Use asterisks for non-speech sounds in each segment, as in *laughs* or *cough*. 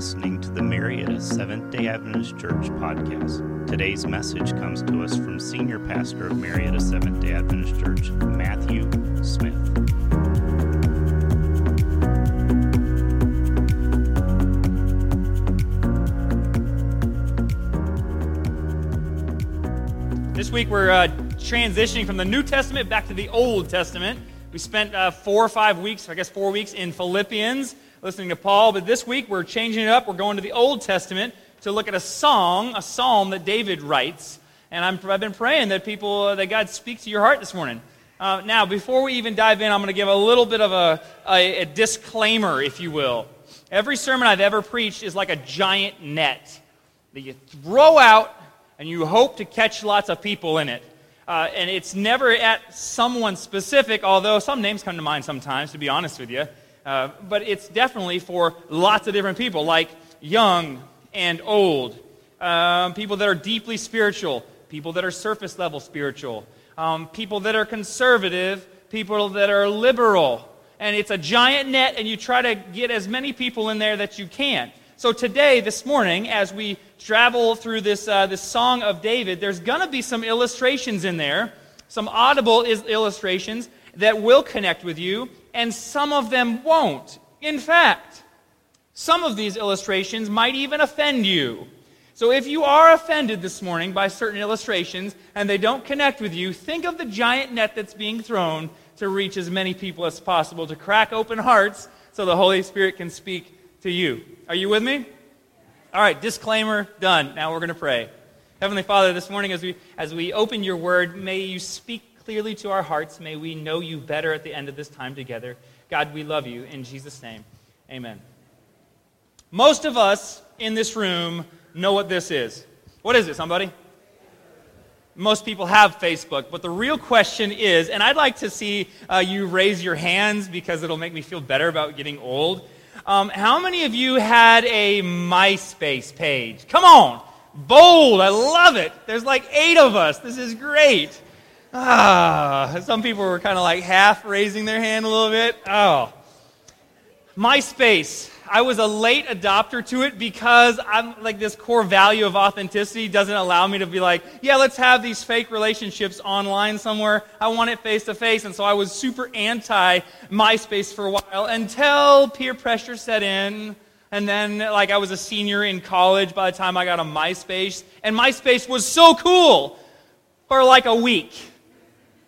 listening to the Marietta Seventh day Adventist Church podcast. Today's message comes to us from Senior Pastor of Marietta Seventh day Adventist Church, Matthew Smith. This week we're uh, transitioning from the New Testament back to the Old Testament. We spent uh, four or five weeks, I guess four weeks, in Philippians listening to Paul. But this week we're changing it up. We're going to the Old Testament to look at a song, a psalm that David writes. And i have been praying that people, uh, that God speak to your heart this morning. Uh, now, before we even dive in, I'm going to give a little bit of a, a, a disclaimer, if you will. Every sermon I've ever preached is like a giant net that you throw out and you hope to catch lots of people in it. Uh, and it's never at someone specific, although some names come to mind sometimes, to be honest with you. Uh, but it's definitely for lots of different people, like young and old, um, people that are deeply spiritual, people that are surface level spiritual, um, people that are conservative, people that are liberal. And it's a giant net, and you try to get as many people in there that you can. So today, this morning, as we travel through this, uh, this song of David, there's going to be some illustrations in there, some audible is- illustrations that will connect with you, and some of them won't. In fact, some of these illustrations might even offend you. So if you are offended this morning by certain illustrations and they don't connect with you, think of the giant net that's being thrown to reach as many people as possible, to crack open hearts so the Holy Spirit can speak to you. Are you with me? All right, disclaimer done. Now we're going to pray. Heavenly Father, this morning as we, as we open your word, may you speak clearly to our hearts. May we know you better at the end of this time together. God, we love you. In Jesus' name, amen. Most of us in this room know what this is. What is it, somebody? Most people have Facebook, but the real question is, and I'd like to see uh, you raise your hands because it'll make me feel better about getting old. Um, how many of you had a MySpace page? Come on. Bold. I love it. There's like eight of us. This is great. Ah, some people were kind of like half raising their hand a little bit. Oh. MySpace. I was a late adopter to it because I'm like this core value of authenticity doesn't allow me to be like, yeah, let's have these fake relationships online somewhere. I want it face to face. And so I was super anti MySpace for a while until peer pressure set in. And then, like, I was a senior in college by the time I got a MySpace. And MySpace was so cool for like a week,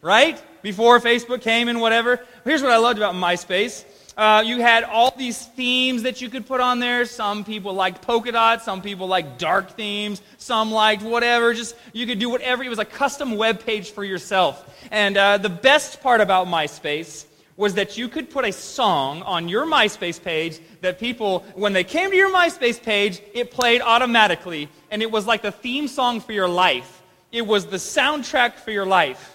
right? Before Facebook came and whatever. Here's what I loved about MySpace uh, you had all these themes that you could put on there. Some people liked polka dots, some people liked dark themes, some liked whatever. Just you could do whatever. It was a custom web page for yourself. And uh, the best part about MySpace was that you could put a song on your MySpace page that people, when they came to your MySpace page, it played automatically. And it was like the theme song for your life. It was the soundtrack for your life.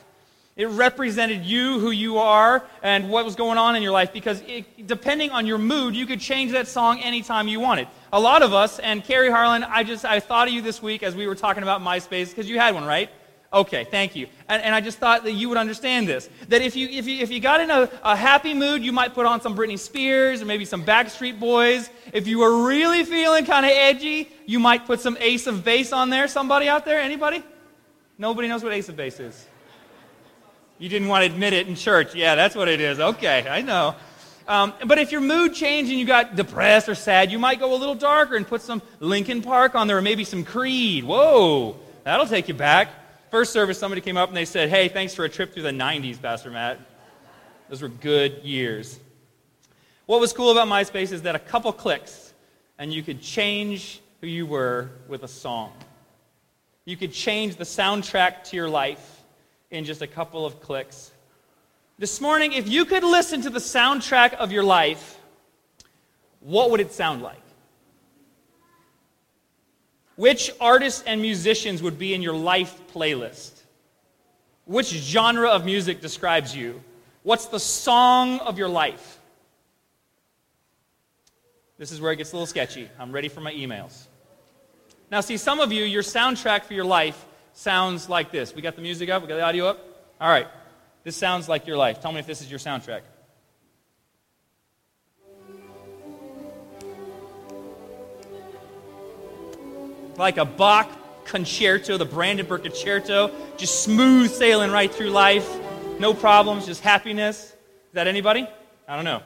It represented you, who you are, and what was going on in your life because it, depending on your mood, you could change that song anytime you wanted. A lot of us, and Carrie Harlan, I just I thought of you this week as we were talking about MySpace because you had one, right? Okay, thank you. And, and, I just thought that you would understand this. That if you, if you, if you got in a, a happy mood, you might put on some Britney Spears or maybe some Backstreet Boys. If you were really feeling kind of edgy, you might put some Ace of Base on there. Somebody out there? Anybody? Nobody knows what Ace of Base is. You didn't want to admit it in church. Yeah, that's what it is. Okay, I know. Um, but if your mood changed and you got depressed or sad, you might go a little darker and put some Linkin Park on there or maybe some Creed. Whoa, that'll take you back. First service, somebody came up and they said, Hey, thanks for a trip through the 90s, Pastor Matt. Those were good years. What was cool about MySpace is that a couple clicks and you could change who you were with a song. You could change the soundtrack to your life in just a couple of clicks. This morning, if you could listen to the soundtrack of your life, what would it sound like? Which artists and musicians would be in your life playlist? Which genre of music describes you? What's the song of your life? This is where it gets a little sketchy. I'm ready for my emails. Now, see, some of you, your soundtrack for your life sounds like this. We got the music up, we got the audio up. All right. This sounds like your life. Tell me if this is your soundtrack. like a Bach concerto, the Brandenburg concerto, just smooth sailing right through life, no problems, just happiness. Is that anybody? I don't know.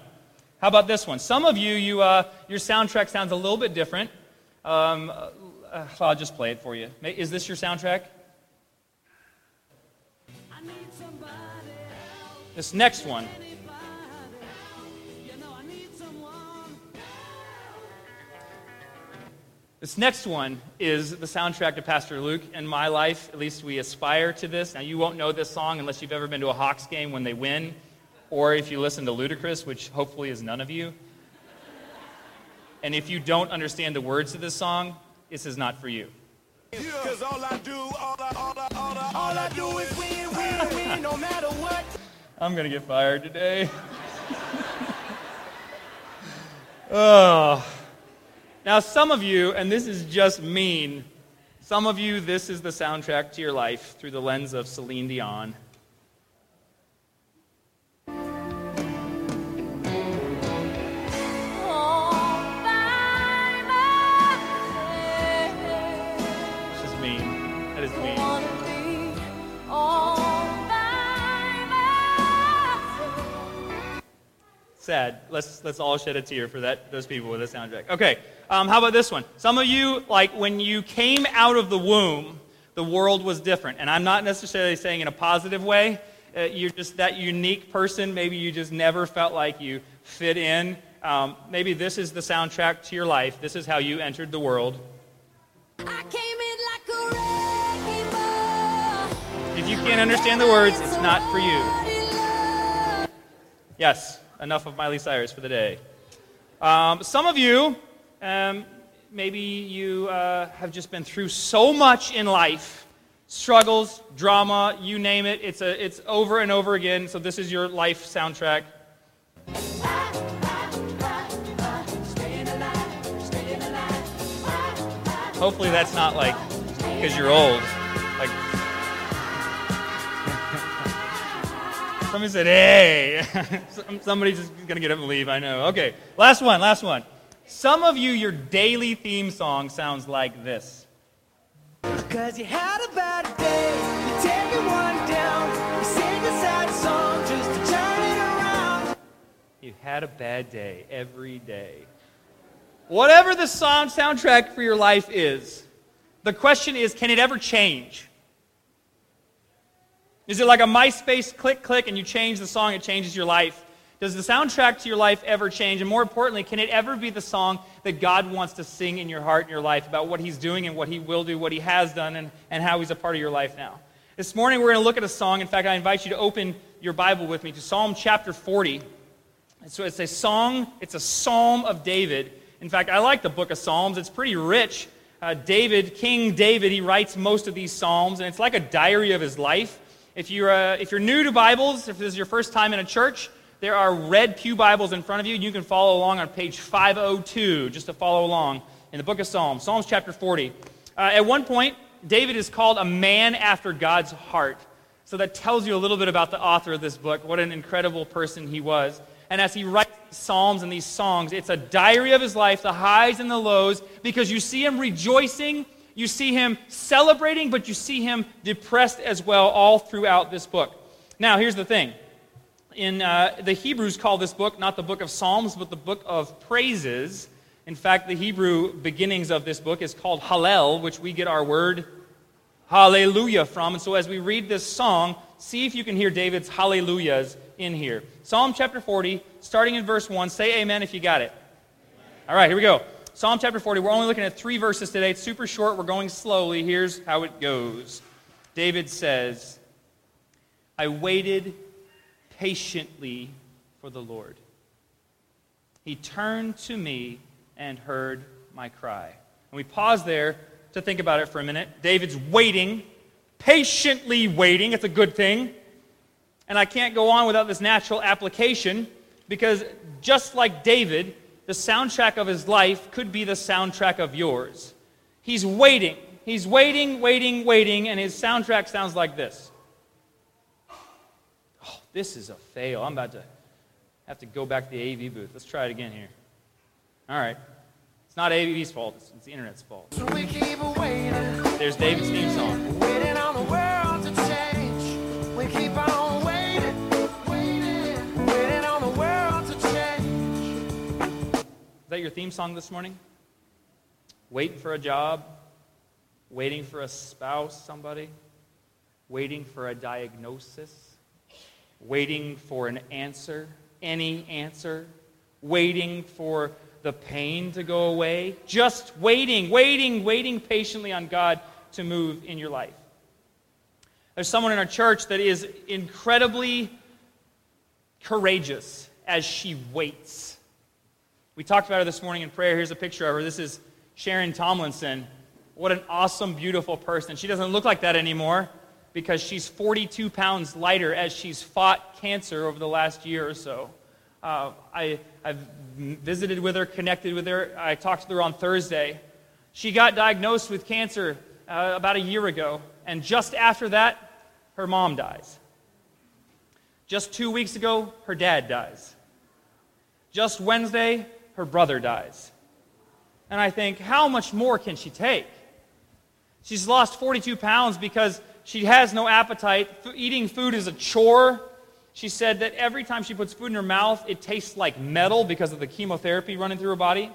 How about this one? Some of you, you uh, your soundtrack sounds a little bit different. Um, uh, I'll just play it for you. Is this your soundtrack? This next one. This next one is the soundtrack to Pastor Luke and my life. At least we aspire to this. Now, you won't know this song unless you've ever been to a Hawks game when they win, or if you listen to Ludacris, which hopefully is none of you. And if you don't understand the words to this song, this is not for you. Cause all I do, all I, all I, all I, all I do is win, win, win, no matter what. I'm gonna get fired today. *laughs* oh. Now, some of you, and this is just mean, some of you, this is the soundtrack to your life through the lens of Celine Dion. Sad. Let's let's all shed a tear for that those people with the soundtrack. Okay, um, how about this one? Some of you, like when you came out of the womb, the world was different, and I'm not necessarily saying in a positive way. Uh, you're just that unique person. Maybe you just never felt like you fit in. Um, maybe this is the soundtrack to your life. This is how you entered the world. Like if you can't understand the words, it's not for you. Yes enough of Miley Cyrus for the day. Um, some of you, um, maybe you uh, have just been through so much in life struggles, drama, you name it. It's, a, it's over and over again. So, this is your life soundtrack. Hopefully, that's not like because you're old. Like, Somebody said, hey. *laughs* Somebody's just going to get up and leave, I know. Okay, last one, last one. Some of you, your daily theme song sounds like this. Because you had a bad day, you take one down, you sing a sad song just to turn it around. You had a bad day every day. Whatever the song soundtrack for your life is, the question is can it ever change? Is it like a MySpace click click and you change the song, it changes your life? Does the soundtrack to your life ever change? And more importantly, can it ever be the song that God wants to sing in your heart and your life about what He's doing and what He will do, what He has done, and, and how He's a part of your life now? This morning, we're going to look at a song. In fact, I invite you to open your Bible with me to Psalm chapter 40. So it's a song, it's a psalm of David. In fact, I like the book of Psalms, it's pretty rich. Uh, David, King David, he writes most of these psalms, and it's like a diary of his life. If you're, uh, if you're new to Bibles, if this is your first time in a church, there are red Pew Bibles in front of you. You can follow along on page 502 just to follow along in the book of Psalms, Psalms chapter 40. Uh, at one point, David is called a man after God's heart. So that tells you a little bit about the author of this book, what an incredible person he was. And as he writes psalms and these songs, it's a diary of his life, the highs and the lows, because you see him rejoicing you see him celebrating, but you see him depressed as well all throughout this book. Now, here's the thing. In uh, the Hebrews call this book not the book of Psalms, but the book of praises. In fact, the Hebrew beginnings of this book is called Hallel, which we get our word hallelujah from. And so as we read this song, see if you can hear David's hallelujahs in here. Psalm chapter 40, starting in verse 1. Say amen if you got it. All right, here we go. Psalm chapter 40. We're only looking at three verses today. It's super short. We're going slowly. Here's how it goes David says, I waited patiently for the Lord. He turned to me and heard my cry. And we pause there to think about it for a minute. David's waiting, patiently waiting. It's a good thing. And I can't go on without this natural application because just like David, the soundtrack of his life could be the soundtrack of yours. He's waiting. He's waiting, waiting, waiting, and his soundtrack sounds like this. Oh, this is a fail. I'm about to have to go back to the AV booth. Let's try it again here. All right. It's not AV's fault, it's, the internet's fault. So There's David's theme song. That your theme song this morning? Waiting for a job? Waiting for a spouse, somebody? Waiting for a diagnosis? Waiting for an answer? Any answer? Waiting for the pain to go away? Just waiting, waiting, waiting patiently on God to move in your life. There's someone in our church that is incredibly courageous as she waits. We talked about her this morning in prayer. Here's a picture of her. This is Sharon Tomlinson. What an awesome, beautiful person. She doesn't look like that anymore because she's 42 pounds lighter as she's fought cancer over the last year or so. Uh, I, I've visited with her, connected with her. I talked to her on Thursday. She got diagnosed with cancer uh, about a year ago, and just after that, her mom dies. Just two weeks ago, her dad dies. Just Wednesday, her brother dies. And I think, how much more can she take? She's lost 42 pounds because she has no appetite. F- eating food is a chore. She said that every time she puts food in her mouth, it tastes like metal because of the chemotherapy running through her body.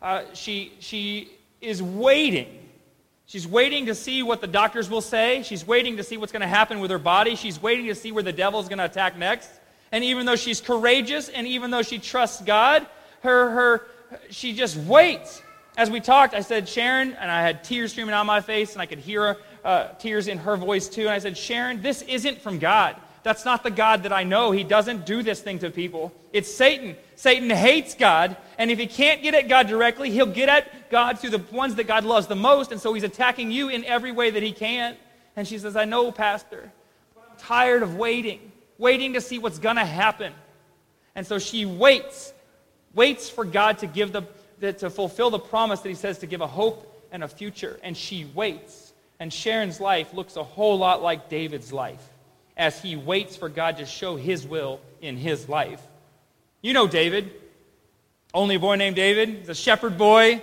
Uh, she, she is waiting. She's waiting to see what the doctors will say. She's waiting to see what's going to happen with her body. She's waiting to see where the devil's going to attack next. And even though she's courageous and even though she trusts God, her, her, she just waits. As we talked, I said, Sharon, and I had tears streaming out my face, and I could hear uh, tears in her voice too. And I said, Sharon, this isn't from God. That's not the God that I know. He doesn't do this thing to people. It's Satan. Satan hates God, and if he can't get at God directly, he'll get at God through the ones that God loves the most, and so he's attacking you in every way that he can. And she says, I know, Pastor, but I'm tired of waiting, waiting to see what's going to happen. And so she waits, waits for God to give the, the, to fulfill the promise that he says to give a hope and a future. And she waits. And Sharon's life looks a whole lot like David's life as he waits for God to show his will in his life. You know David, only a boy named David. He's a shepherd boy.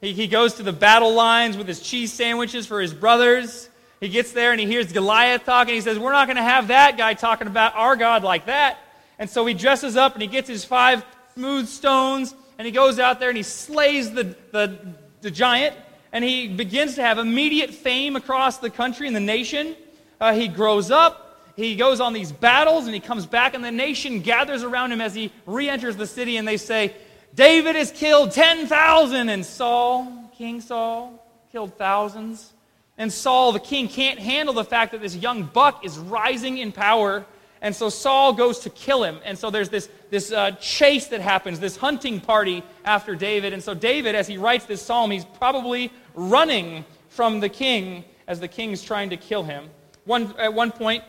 He, he goes to the battle lines with his cheese sandwiches for his brothers. He gets there and he hears Goliath talking. He says, We're not going to have that guy talking about our God like that. And so he dresses up and he gets his five smooth stones and he goes out there and he slays the, the, the giant. And he begins to have immediate fame across the country and the nation. Uh, he grows up he goes on these battles and he comes back, and the nation gathers around him as he re enters the city, and they say, David has killed 10,000. And Saul, King Saul, killed thousands. And Saul, the king, can't handle the fact that this young buck is rising in power. And so Saul goes to kill him. And so there's this, this uh, chase that happens, this hunting party after David. And so David, as he writes this psalm, he's probably running from the king as the king's trying to kill him. One, at one point,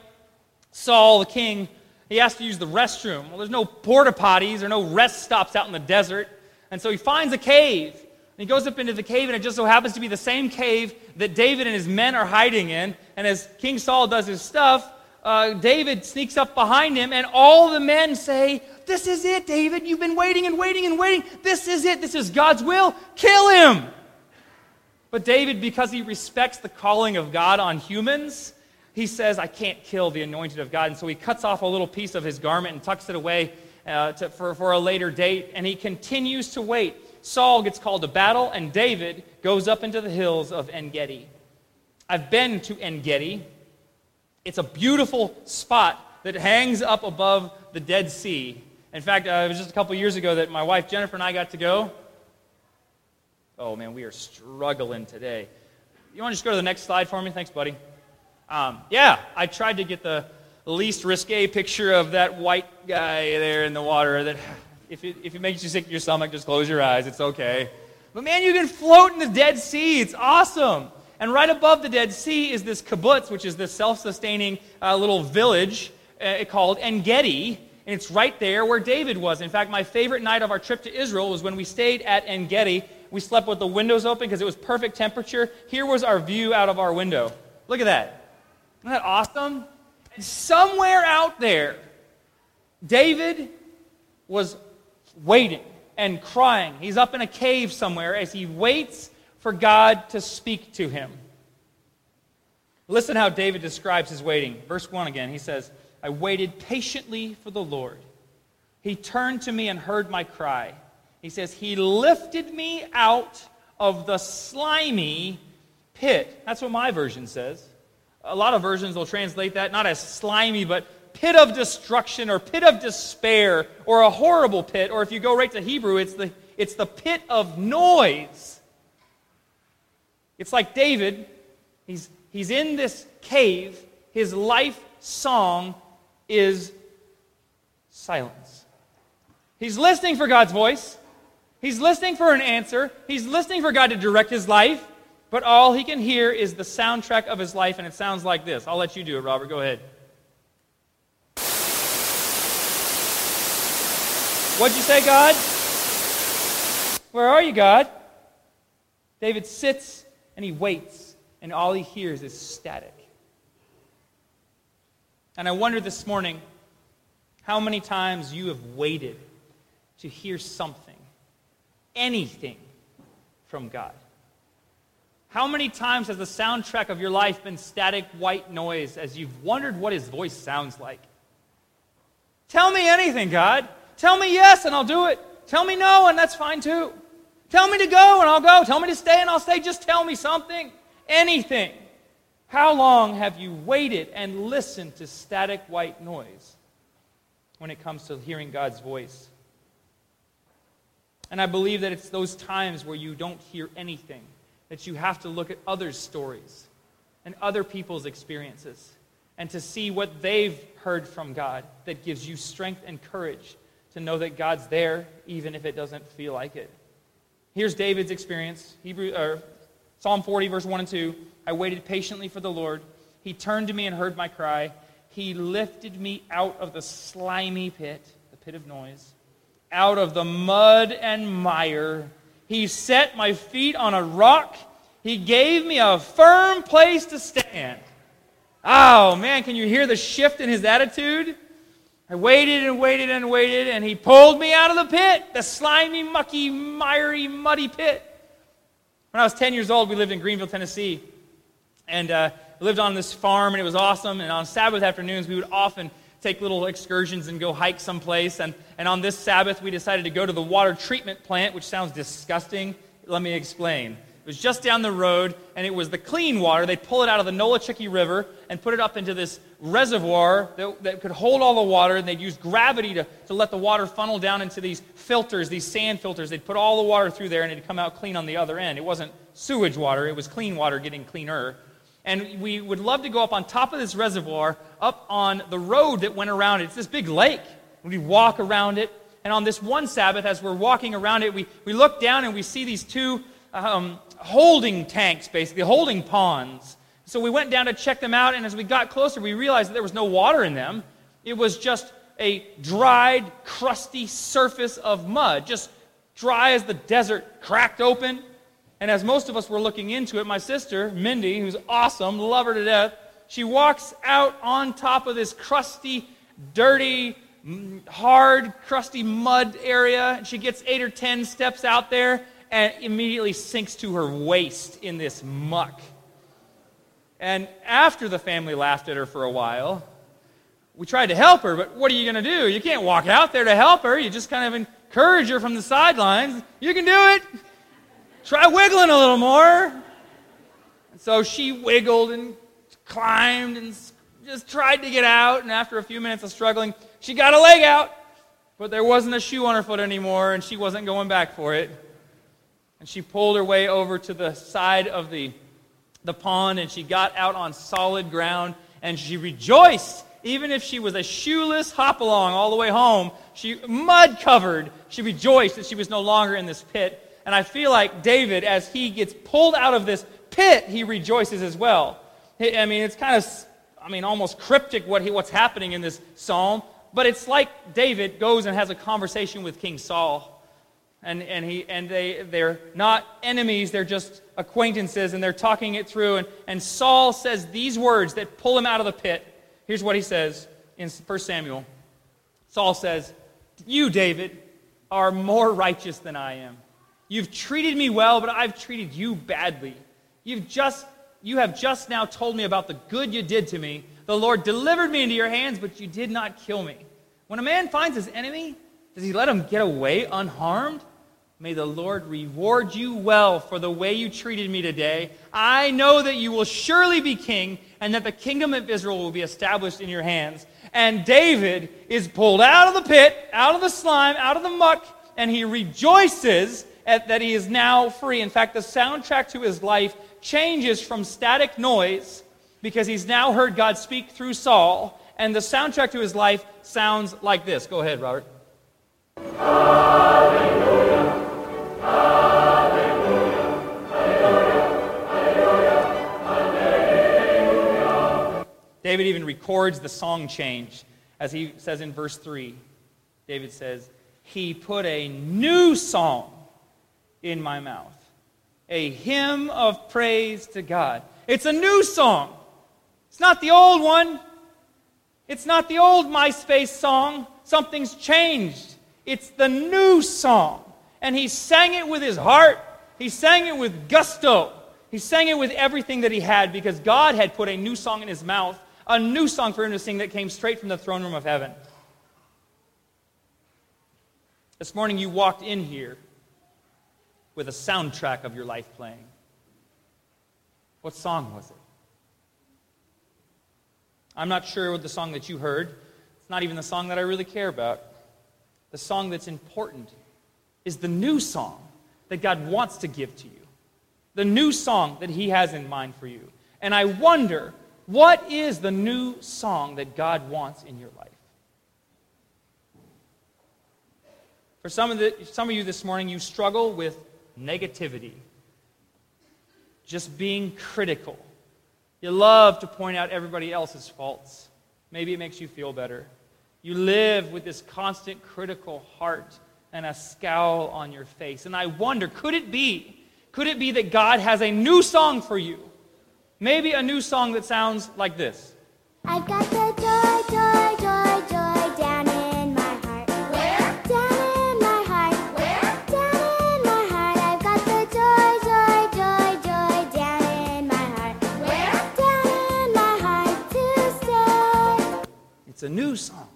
Saul, the king, he has to use the restroom. Well, there's no porta potties or no rest stops out in the desert. And so he finds a cave. And he goes up into the cave, and it just so happens to be the same cave that David and his men are hiding in. And as King Saul does his stuff, uh, David sneaks up behind him, and all the men say, This is it, David. You've been waiting and waiting and waiting. This is it. This is God's will. Kill him. But David, because he respects the calling of God on humans, he says, I can't kill the anointed of God. And so he cuts off a little piece of his garment and tucks it away uh, to, for, for a later date. And he continues to wait. Saul gets called to battle, and David goes up into the hills of En Gedi. I've been to En Gedi. It's a beautiful spot that hangs up above the Dead Sea. In fact, uh, it was just a couple years ago that my wife Jennifer and I got to go. Oh man, we are struggling today. You want to just go to the next slide for me? Thanks, buddy. Um, yeah, I tried to get the least risque picture of that white guy there in the water. That if it, if it makes you sick to your stomach, just close your eyes. It's okay. But man, you can float in the Dead Sea. It's awesome. And right above the Dead Sea is this kibbutz, which is this self-sustaining uh, little village uh, called En Gedi. And it's right there where David was. In fact, my favorite night of our trip to Israel was when we stayed at En Gedi. We slept with the windows open because it was perfect temperature. Here was our view out of our window. Look at that. Isn't that awesome? And Somewhere out there, David was waiting. and crying. He's up in a cave somewhere as he waits for God to speak to him. Listen how David describes his waiting. Verse 1 again. He says, I waited patiently for the Lord. He turned to me and heard my cry. He says, He lifted me out of the slimy pit. That's what my version says. A lot of versions will translate that not as slimy, but pit of destruction or pit of despair or a horrible pit. Or if you go right to Hebrew, it's the, it's the pit of noise. It's like David, he's, he's in this cave. His life song is silence. He's listening for God's voice. He's listening for an answer. He's listening for God to direct his life. But all he can hear is the soundtrack of his life, and it sounds like this. I'll let you do it, Robert. Go ahead. What'd you say, God? Where are you, God? David sits and he waits, and all he hears is static. And I wonder this morning how many times you have waited to hear something, anything from God. How many times has the soundtrack of your life been static white noise as you've wondered what his voice sounds like? Tell me anything, God. Tell me yes and I'll do it. Tell me no and that's fine too. Tell me to go and I'll go. Tell me to stay and I'll stay. Just tell me something. Anything. How long have you waited and listened to static white noise when it comes to hearing God's voice? And I believe that it's those times where you don't hear anything that you have to look at others' stories and other people's experiences and to see what they've heard from God that gives you strength and courage to know that God's there even if it doesn't feel like it. Here's David's experience. Hebrew, or Psalm 40, verse 1 and 2. I waited patiently for the Lord. He turned to me and heard my cry. He lifted me out of the slimy pit, the pit of noise, out of the mud and mire he set my feet on a rock. He gave me a firm place to stand. Oh, man, can you hear the shift in his attitude? I waited and waited and waited, and he pulled me out of the pit, the slimy, mucky, miry, muddy pit. When I was 10 years old, we lived in Greeneville, Tennessee. And uh, lived on this farm, and it was awesome. And on Sabbath afternoons, we would often take little excursions and go hike someplace. And, and on this Sabbath, we decided to go to the water treatment plant, which sounds disgusting. Let me explain. It was just down the road, and it was the clean water. They'd pull it out of the Nolichucky River and put it up into this reservoir that, that could hold all the water, and they'd use gravity to, to let the water funnel down into these filters, these sand filters. They'd put all the water through there, and it'd come out clean on the other end. It wasn't sewage water, it was clean water getting cleaner. And we would love to go up on top of this reservoir, up on the road that went around it. It's this big lake. We walk around it. And on this one Sabbath, as we're walking around it, we, we look down and we see these two um, holding tanks, basically, holding ponds. So we went down to check them out, and as we got closer, we realized that there was no water in them. It was just a dried, crusty surface of mud, just dry as the desert, cracked open. And as most of us were looking into it, my sister, Mindy, who's awesome, love her to death, she walks out on top of this crusty, dirty, hard, crusty mud area. And she gets eight or ten steps out there and immediately sinks to her waist in this muck. And after the family laughed at her for a while, we tried to help her, but what are you going to do? You can't walk out there to help her. You just kind of encourage her from the sidelines. You can do it. Try wiggling a little more. And so she wiggled and climbed and just tried to get out. And after a few minutes of struggling, she got a leg out. But there wasn't a shoe on her foot anymore, and she wasn't going back for it. And she pulled her way over to the side of the, the pond, and she got out on solid ground, and she rejoiced. Even if she was a shoeless hop along all the way home, she mud covered, she rejoiced that she was no longer in this pit and I feel like David, as he gets pulled out of this pit, he rejoices as well. I mean, it's kind of, I mean, almost cryptic what he, what's happening in this psalm, but it's like David goes and has a conversation with King Saul. And, and, he, and they, they're not enemies, they're just acquaintances, and they're talking it through. And, and Saul says these words that pull him out of the pit. Here's what he says in 1 Samuel Saul says, You, David, are more righteous than I am. You've treated me well, but I've treated you badly. You've just you have just now told me about the good you did to me. The Lord delivered me into your hands, but you did not kill me. When a man finds his enemy, does he let him get away unharmed? May the Lord reward you well for the way you treated me today. I know that you will surely be king, and that the kingdom of Israel will be established in your hands. And David is pulled out of the pit, out of the slime, out of the muck, and he rejoices at, that he is now free. In fact, the soundtrack to his life changes from static noise because he's now heard God speak through Saul, and the soundtrack to his life sounds like this. Go ahead, Robert. David even records the song change as he says in verse 3. David says, He put a new song in my mouth, a hymn of praise to God. It's a new song. It's not the old one. It's not the old MySpace song. Something's changed. It's the new song. And he sang it with his heart. He sang it with gusto. He sang it with everything that he had because God had put a new song in his mouth, a new song for him to sing that came straight from the throne room of heaven. This morning you walked in here with a soundtrack of your life playing. What song was it? I'm not sure what the song that you heard. It's not even the song that I really care about. The song that's important is the new song that God wants to give to you, the new song that He has in mind for you. And I wonder, what is the new song that God wants in your life? For some of, the, some of you this morning, you struggle with negativity, just being critical. You love to point out everybody else's faults. Maybe it makes you feel better. You live with this constant critical heart and a scowl on your face. And I wonder, could it be? Could it be that God has a new song for you? Maybe a new song that sounds like this. I've got the joy, joy, joy, joy down in my heart. Where? Down in my heart. Where? Down in my heart. I've got the joy, joy, joy, joy down in my heart. Where? Down in my heart to stay. It's a new song.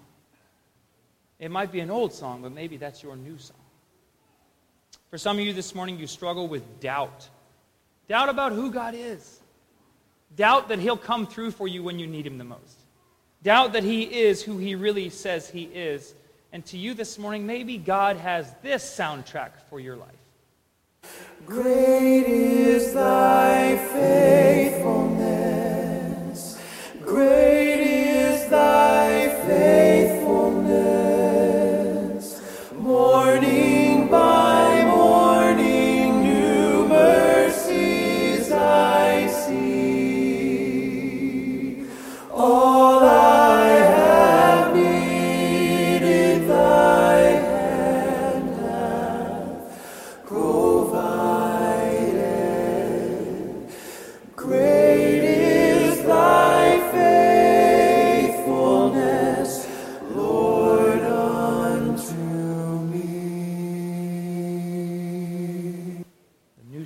It might be an old song, but maybe that's your new song. For some of you this morning, you struggle with doubt doubt about who God is, doubt that He'll come through for you when you need Him the most, doubt that He is who He really says He is. And to you this morning, maybe God has this soundtrack for your life. Great is thy faithfulness. Great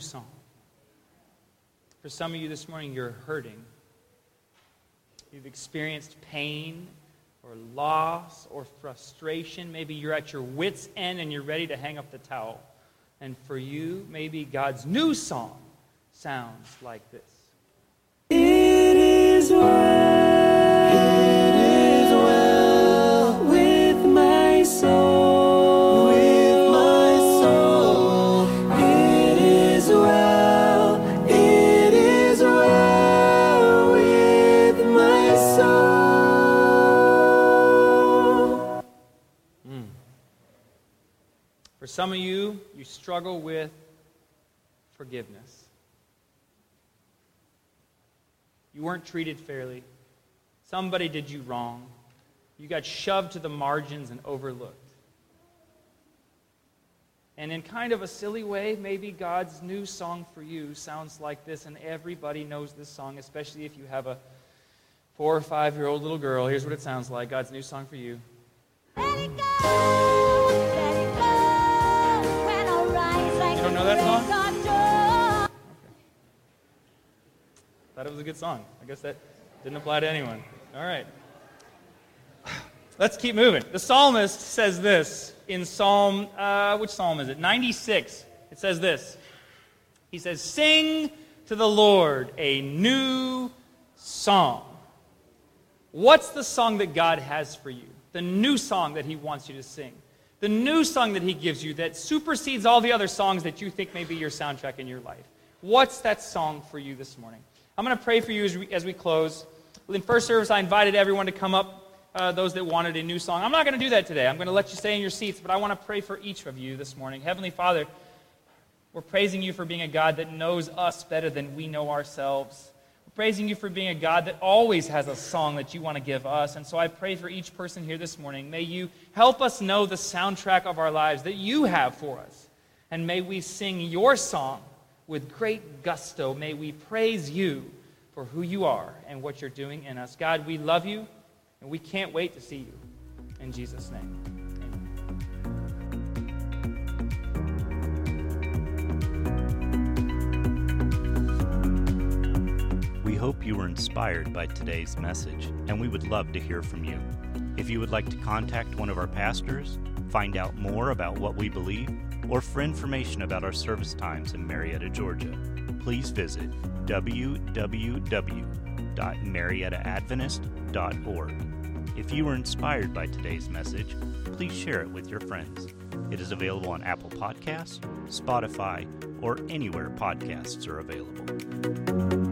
Song. For some of you this morning, you're hurting. You've experienced pain or loss or frustration. Maybe you're at your wits' end and you're ready to hang up the towel. And for you, maybe God's new song sounds like this. It is well, some of you, you struggle with forgiveness. You weren't treated fairly. Somebody did you wrong. You got shoved to the margins and overlooked. And in kind of a silly way, maybe God's new song for you sounds like this, and everybody knows this song, especially if you have a four or five year old little girl. Here's what it sounds like God's new song for you. Was a good song. I guess that didn't apply to anyone. All right. Let's keep moving. The psalmist says this in Psalm, uh, which psalm is it? 96. It says this. He says, Sing to the Lord a new song. What's the song that God has for you? The new song that He wants you to sing. The new song that He gives you that supersedes all the other songs that you think may be your soundtrack in your life. What's that song for you this morning? I'm going to pray for you as we, as we close. In first service, I invited everyone to come up, uh, those that wanted a new song. I'm not going to do that today. I'm going to let you stay in your seats, but I want to pray for each of you this morning. Heavenly Father, we're praising you for being a God that knows us better than we know ourselves. We're praising you for being a God that always has a song that you want to give us. And so I pray for each person here this morning. May you help us know the soundtrack of our lives that you have for us. And may we sing your song with great gusto. May we praise you for who you are and what you're doing in us. God, we love you, and we can't wait to see you. In Jesus' name. We hope you were inspired by today's message, and we would love to hear from you. If you would like to contact one of our pastors, find out more about what we believe, or for information about our service times in Marietta, Georgia, please visit www.mariettaadventist.org. If you were inspired by today's message, please share it with your friends. It is available on Apple Podcasts, Spotify, or anywhere podcasts are available.